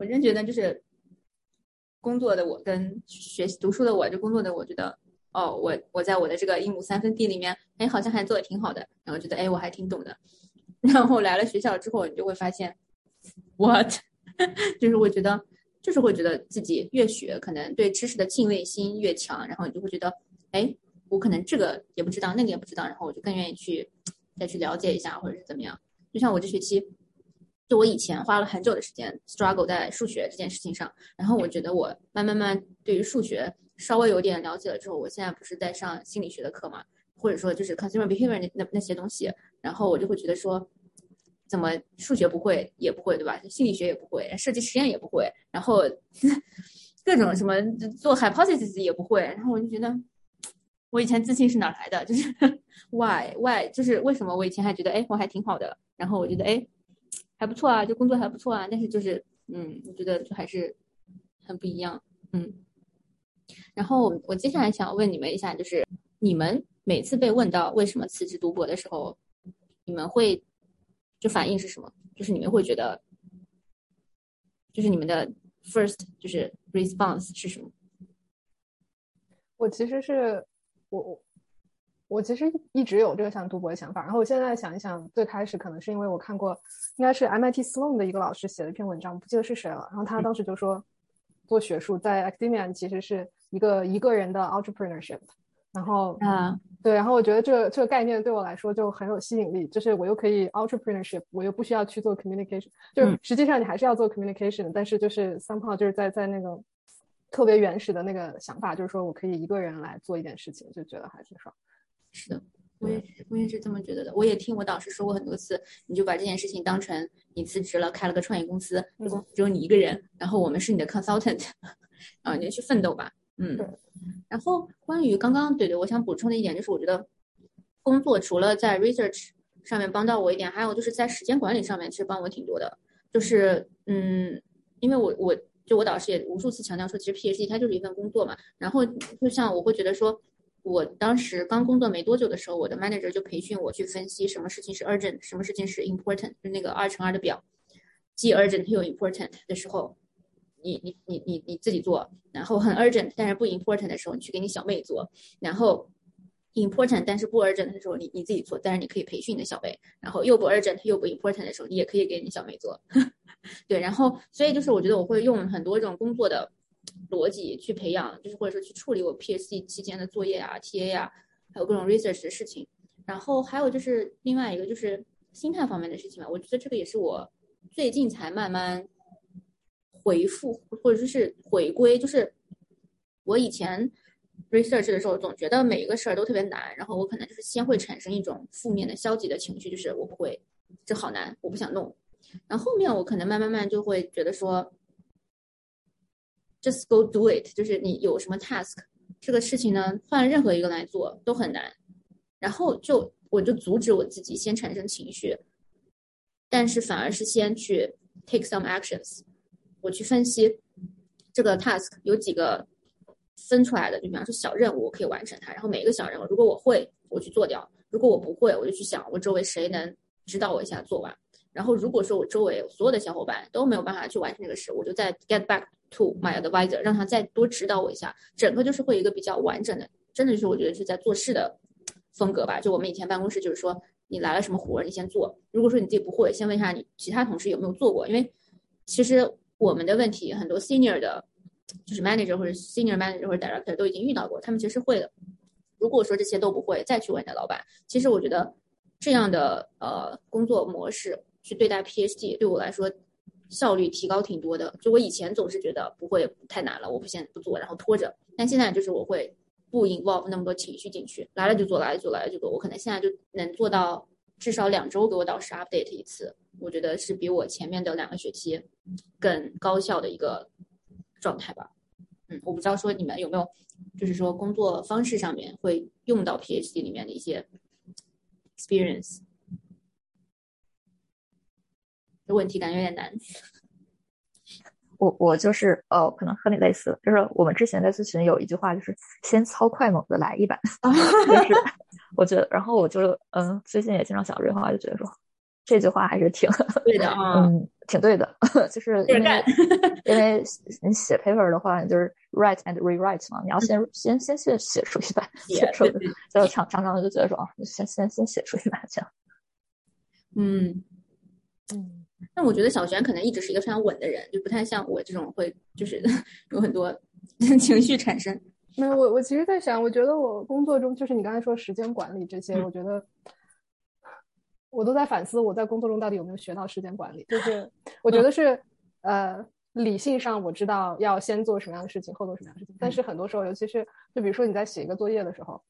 我真觉得就是工作的我跟学习读书的我，就工作的我觉得，哦，我我在我的这个一亩三分地里面，哎，好像还做的挺好的，然后觉得哎，我还挺懂的。然后来了学校之后，你就会发现，what，就是会觉得，就是会觉得自己越学，可能对知识的敬畏心越强，然后你就会觉得，哎，我可能这个也不知道，那个也不知道，然后我就更愿意去再去了解一下，或者是怎么样。就像我这学期，就我以前花了很久的时间 struggle 在数学这件事情上，然后我觉得我慢慢慢对于数学稍微有点了解了之后，我现在不是在上心理学的课嘛。或者说就是 consumer behavior 那那那些东西，然后我就会觉得说，怎么数学不会也不会对吧？心理学也不会，设计实验也不会，然后 各种什么做 hypothesis 也不会，然后我就觉得，我以前自信是哪来的？就是 why why 就是为什么我以前还觉得哎我还挺好的，然后我觉得哎还不错啊，就工作还不错啊，但是就是嗯，我觉得就还是很不一样，嗯。然后我接下来想问你们一下，就是你们。每次被问到为什么辞职读博的时候，你们会就反应是什么？就是你们会觉得，就是你们的 first 就是 response 是什么？我其实是我我我其实一直有这个想读博的想法，然后我现在想一想，最开始可能是因为我看过，应该是 MIT Sloan 的一个老师写了一篇文章，不记得是谁了，然后他当时就说，做学术在 academia 其实是一个一个人的 entrepreneurship。然后嗯，对，然后我觉得这个这个概念对我来说就很有吸引力，就是我又可以 entrepreneurship，我又不需要去做 communication，就是实际上你还是要做 communication，但是就是 somehow 就是在在那个特别原始的那个想法，就是说我可以一个人来做一点事情，就觉得还挺爽。是的，我也是，我也是这么觉得的。我也听我导师说过很多次，你就把这件事情当成你辞职了，开了个创业公司，公司只有你一个人，然后我们是你的 consultant，啊，你去奋斗吧。嗯，然后关于刚刚对对，我想补充的一点就是，我觉得工作除了在 research 上面帮到我一点，还有就是在时间管理上面其实帮我挺多的。就是嗯，因为我我就我导师也无数次强调说，其实 PhD 它就是一份工作嘛。然后就像我会觉得说，我当时刚工作没多久的时候，我的 manager 就培训我去分析什么事情是 urgent，什么事情是 important，就那个二乘二的表，既 urgent 又 important 的时候。你你你你你自己做，然后很 urgent 但是不 important 的时候，你去给你小妹做，然后 important 但是不 urgent 的时候，你你自己做，但是你可以培训你的小妹，然后又不 urgent 又不 important 的时候，你也可以给你小妹做，对，然后所以就是我觉得我会用很多这种工作的逻辑去培养，就是或者说去处理我 PhD 期间的作业啊、TA 啊，还有各种 research 的事情，然后还有就是另外一个就是心态方面的事情吧，我觉得这个也是我最近才慢慢。回复或者说是回归，就是我以前 research 的时候，总觉得每一个事儿都特别难，然后我可能就是先会产生一种负面的、消极的情绪，就是我不会，这好难，我不想弄。然后后面我可能慢慢慢就会觉得说，just go do it，就是你有什么 task，这个事情呢，换任何一个来做都很难。然后就我就阻止我自己先产生情绪，但是反而是先去 take some actions。我去分析这个 task 有几个分出来的，就比方说小任务，我可以完成它。然后每一个小任务，如果我会，我去做掉；如果我不会，我就去想我周围谁能指导我一下做完。然后如果说我周围所有的小伙伴都没有办法去完成这个事，我就再 get back to my advisor，让他再多指导我一下。整个就是会一个比较完整的，真的就是我觉得是在做事的风格吧。就我们以前办公室就是说，你来了什么活，你先做。如果说你自己不会，先问一下你其他同事有没有做过，因为其实。我们的问题很多，senior 的，就是 manager 或者 senior manager 或者 director 都已经遇到过，他们其实会的。如果说这些都不会，再去问你的老板。其实我觉得这样的呃工作模式去对待 PhD，对我来说效率提高挺多的。就我以前总是觉得不会太难了，我不先不做，然后拖着。但现在就是我会不 involve 那么多情绪进去，来了就做，来了就做，来了就做。我可能现在就能做到至少两周给我导师 update 一次。我觉得是比我前面的两个学期更高效的一个状态吧。嗯，我不知道说你们有没有，就是说工作方式上面会用到 PhD 里面的一些 experience。这问题感觉有点难。我我就是呃，可能和你类似，就是我们之前在咨询有一句话，就是先操快猛的来一版。就是 我觉得，然后我就嗯，最近也经常想这句话，就觉得说。这句话还是挺对的啊，嗯，挺对的，就是因为因为你写 paper 的话，你就是 write and rewrite 嘛，你要先先先去写出一版，写出，就常常常就觉得说啊，先先先写出一版这样。嗯嗯，那我觉得小璇可能一直是一个非常稳的人，就不太像我这种会就是 有很多 情绪产生。没有，我我其实在想，我觉得我工作中就是你刚才说时间管理这些，我觉得我都在反思，我在工作中到底有没有学到时间管理。就是我觉得是呃，理性上我知道要先做什么样的事情，后做什么样的事情，但是很多时候，尤其是就比如说你在写一个作业的时候，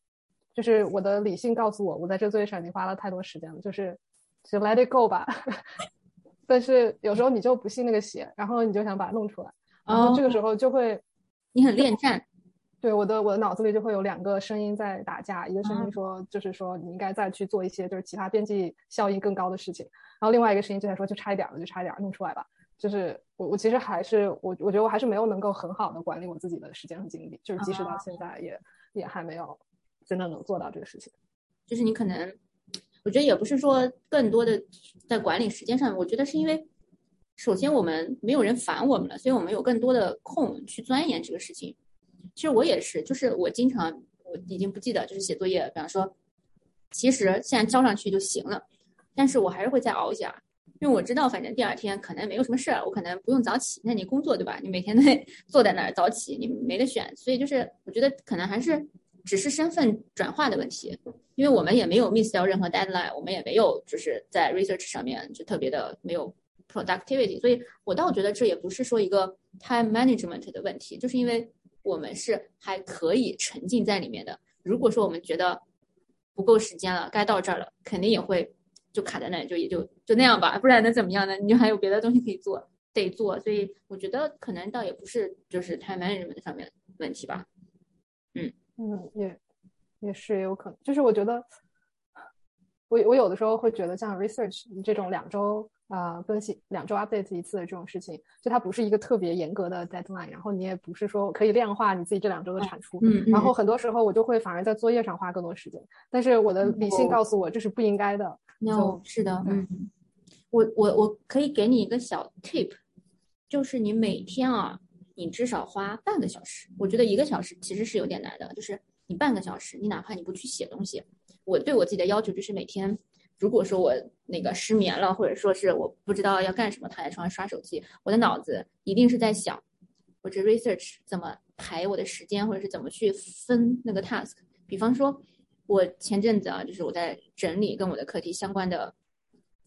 就是我的理性告诉我，我在这作业上已经花了太多时间了，就是就 let it go 吧。但是有时候你就不信那个邪，然后你就想把它弄出来，然后这个时候就会你很恋战。对我的我的脑子里就会有两个声音在打架，一个声音说就是说你应该再去做一些就是其他边际效应更高的事情，然后另外一个声音就在说就差一点了，就差一点弄出来吧。就是我我其实还是我我觉得我还是没有能够很好的管理我自己的时间和精力，就是即使到现在也也还没有真的能做到这个事情。就是你可能我觉得也不是说更多的在管理时间上，我觉得是因为首先我们没有人烦我们了，所以我们有更多的空去钻研这个事情。其实我也是，就是我经常我已经不记得，就是写作业，比方说，其实现在交上去就行了，但是我还是会再熬一下，因为我知道反正第二天可能没有什么事儿，我可能不用早起。那你工作对吧？你每天都 坐在那儿早起，你没得选。所以就是我觉得可能还是只是身份转化的问题，因为我们也没有 miss 掉任何 deadline，我们也没有就是在 research 上面就特别的没有 productivity，所以我倒觉得这也不是说一个 time management 的问题，就是因为。我们是还可以沉浸在里面的。如果说我们觉得不够时间了，该到这儿了，肯定也会就卡在那里，就也就就那样吧，不然能怎么样呢？你就还有别的东西可以做，得做。所以我觉得可能倒也不是就是 time management 上面问题吧。嗯嗯，也也是有可能。就是我觉得，我我有的时候会觉得像 research 这种两周。啊，更新两周 update 一次的这种事情，就它不是一个特别严格的 deadline，然后你也不是说可以量化你自己这两周的产出，嗯，然后很多时候我就会反而在作业上花更多时间，但是我的理性告诉我这是不应该的。no，是的，嗯，我我我可以给你一个小 tip，就是你每天啊，你至少花半个小时，我觉得一个小时其实是有点难的，就是你半个小时，你哪怕你不去写东西，我对我自己的要求就是每天。如果说我那个失眠了，或者说是我不知道要干什么，躺在床上刷手机，我的脑子一定是在想，我这 research 怎么排我的时间，或者是怎么去分那个 task。比方说，我前阵子啊，就是我在整理跟我的课题相关的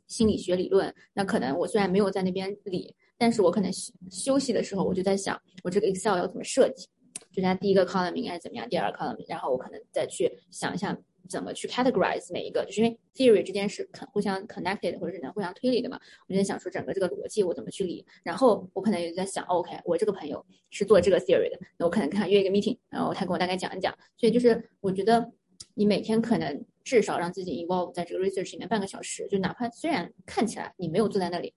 心理学理论，那可能我虽然没有在那边理，但是我可能休息的时候，我就在想，我这个 Excel 要怎么设计，就像第一个 column 应该怎么样，第二个 column，然后我可能再去想一下。怎么去 categorize 每一个？就是因为 theory 之间是可互相 connected 或者是能互相推理的嘛。我就在想说，整个这个逻辑我怎么去理？然后我可能也在想，OK，我这个朋友是做这个 theory 的，那我可能跟他约一个 meeting，然后他跟我大概讲一讲。所以就是我觉得你每天可能至少让自己 involve 在这个 research 里面半个小时，就哪怕虽然看起来你没有坐在那里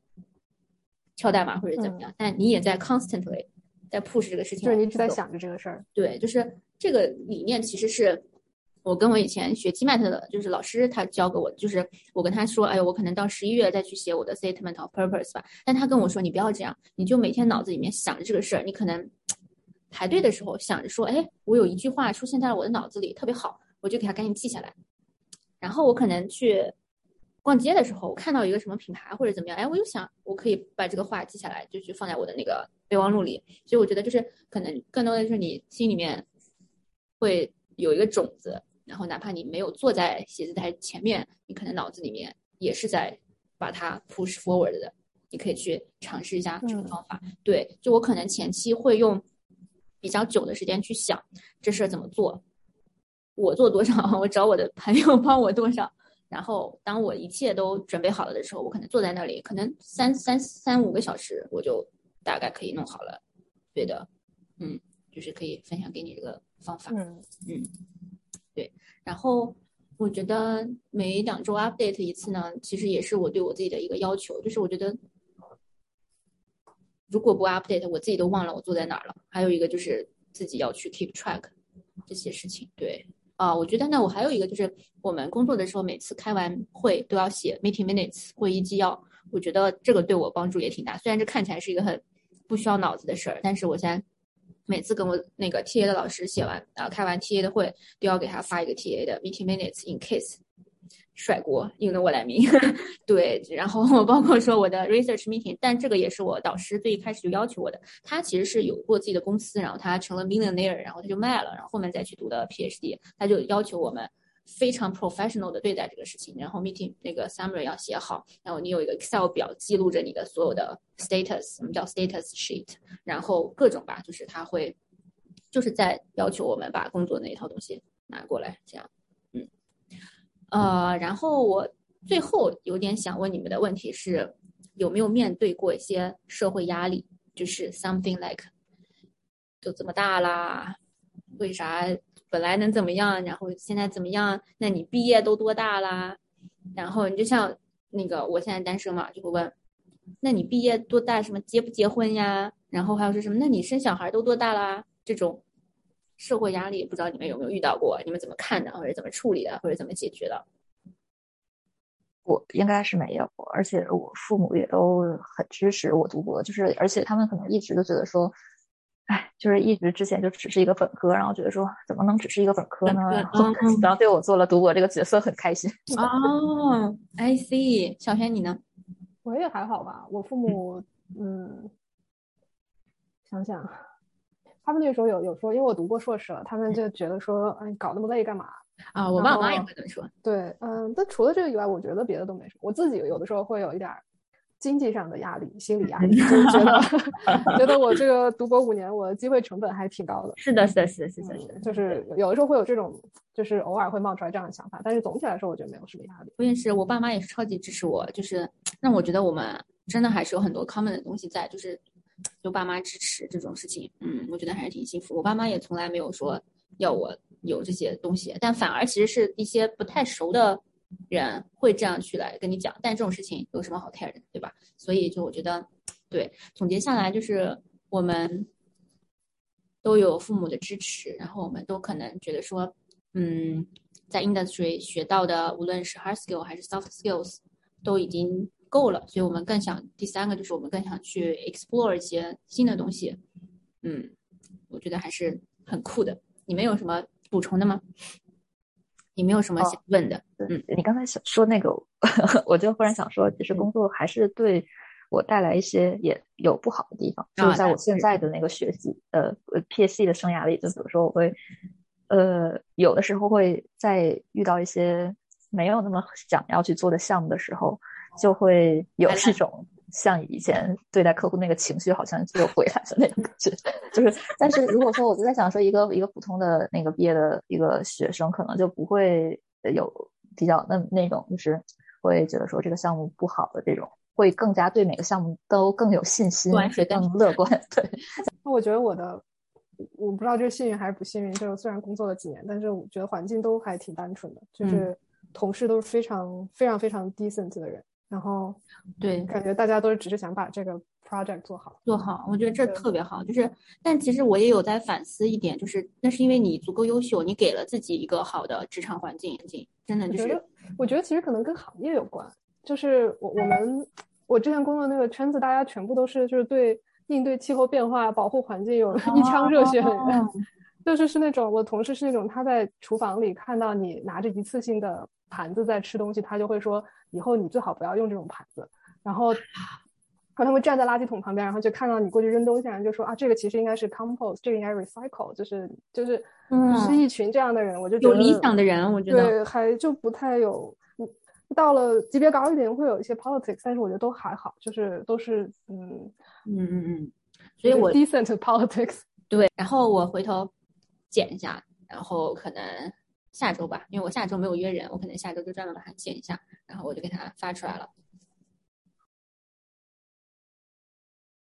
敲代码或者怎么样，但你也在 constantly 在 push 这个事情，就是你一直在想着这个事儿。对，就是这个理念其实是。我跟我以前学 GMAT 的，就是老师他教给我，就是我跟他说，哎呦，我可能到十一月再去写我的 Statement of Purpose 吧。但他跟我说，你不要这样，你就每天脑子里面想着这个事儿。你可能排队的时候想着说，哎，我有一句话出现在了我的脑子里，特别好，我就给他赶紧记下来。然后我可能去逛街的时候，我看到一个什么品牌或者怎么样，哎，我又想我可以把这个话记下来，就去放在我的那个备忘录里。所以我觉得就是可能更多的是你心里面会有一个种子。然后，哪怕你没有坐在写字台前面，你可能脑子里面也是在把它 push forward 的。你可以去尝试一下这个方法。对，就我可能前期会用比较久的时间去想这事儿怎么做，我做多少，我找我的朋友帮我多少。然后，当我一切都准备好了的时候，我可能坐在那里，可能三三三五个小时，我就大概可以弄好了。对的，嗯，就是可以分享给你这个方法。嗯嗯。对，然后我觉得每两周 update 一次呢，其实也是我对我自己的一个要求，就是我觉得如果不 update，我自己都忘了我坐在哪儿了。还有一个就是自己要去 keep track 这些事情。对，啊，我觉得那我还有一个就是我们工作的时候，每次开完会都要写 meeting minutes 会议纪要，我觉得这个对我帮助也挺大。虽然这看起来是一个很不需要脑子的事儿，但是我现在每次跟我那个 TA 的老师写完啊，开完 TA 的会，都要给他发一个 TA 的 meeting minutes in case。甩锅，应了我来名。对，然后包括说我的 research meeting，但这个也是我导师最一开始就要求我的。他其实是有过自己的公司，然后他成了 millionaire，然后他就卖了，然后后面再去读的 PhD。他就要求我们非常 professional 的对待这个事情，然后 meeting 那个 summary 要写好，然后你有一个 Excel 表记录着你的所有的 status，我们叫 status sheet，然后各种吧，就是他会就是在要求我们把工作那一套东西拿过来，这样。呃，然后我最后有点想问你们的问题是，有没有面对过一些社会压力？就是 something like，都这么大啦，为啥本来能怎么样，然后现在怎么样？那你毕业都多大啦？然后你就像那个我现在单身嘛，就会问，那你毕业多大？什么结不结婚呀？然后还有说什么？那你生小孩都多大啦？这种。社会压力不知道你们有没有遇到过？你们怎么看的，或者怎么处理的，或者怎么解决的？我应该是没有，而且我父母也都很支持我读博，就是而且他们可能一直都觉得说，哎，就是一直之前就只是一个本科，然后觉得说怎么能只是一个本科呢？然后然后对我做了读博这个角色很开心。哦，I see，小轩你呢？我也还好吧，我父母嗯，想想。他们那时候有有说，因为我读过硕士了，他们就觉得说，哎，搞那么累干嘛？啊，我爸妈也会这么说。对，嗯，但除了这个以外，我觉得别的都没什么。我自己有的时候会有一点经济上的压力，心理压力，就是觉得 觉得我这个读博五年，我的机会成本还挺高的。是的，是的，是的，是的，是的，就是有的时候会有这种，就是偶尔会冒出来这样的想法，但是总体来说，我觉得没有什么压力。我也是，我爸妈也是超级支持我，就是让我觉得我们真的还是有很多 common 的东西在，就是。就爸妈支持这种事情，嗯，我觉得还是挺幸福。我爸妈也从来没有说要我有这些东西，但反而其实是一些不太熟的人会这样去来跟你讲。但这种事情有什么好 care 的，对吧？所以就我觉得，对，总结下来就是我们都有父母的支持，然后我们都可能觉得说，嗯，在 industry 学到的，无论是 hard skill 还是 soft skills，都已经。够了，所以我们更想第三个就是我们更想去 explore 一些新的东西，嗯，我觉得还是很酷的。你们有什么补充的吗？你没有什么想问的？嗯，你刚才想说那个，我就忽然想说，其实工作还是对我带来一些也有不好的地方。就是在我现在的那个学习呃 PhD 的生涯里，就比如说我会呃有的时候会在遇到一些没有那么想要去做的项目的时候。就会有一种像以前对待客户那个情绪，好像又回来的那种感觉。就是，但是如果说我就在想说，一个一个普通的那个毕业的一个学生，可能就不会有比较那那种，就是会觉得说这个项目不好的这种，会更加对每个项目都更有信心，会更乐观。对，那我觉得我的，我不知道这是幸运还是不幸运。就是虽然工作了几年，但是我觉得环境都还挺单纯的，就是同事都是非常非常非常 decent 的人。然后，对，感觉大家都是只是想把这个 project 做好，做好。我觉得这特别好。就是，但其实我也有在反思一点，就是那是因为你足够优秀，你给了自己一个好的职场环境，真的就是。我觉得其实可能跟行业有关。就是我我们我之前工作那个圈子，大家全部都是就是对应对气候变化、保护环境有一腔热血的人。就是是那种我同事是那种他在厨房里看到你拿着一次性的盘子在吃东西，他就会说。以后你最好不要用这种盘子，然后，然后他会站在垃圾桶旁边，然后就看到你过去扔东西，然后就说啊，这个其实应该是 compost，这个应该 recycle，就是就是嗯是一群这样的人，我就有理想的人，我觉得对，还就不太有，到了级别高一点会有一些 politics，但是我觉得都还好，就是都是嗯嗯嗯嗯，所以我 decent politics，对，然后我回头剪一下，然后可能。下周吧，因为我下周没有约人，我可能下周就专门把它剪一下，然后我就给它发出来了。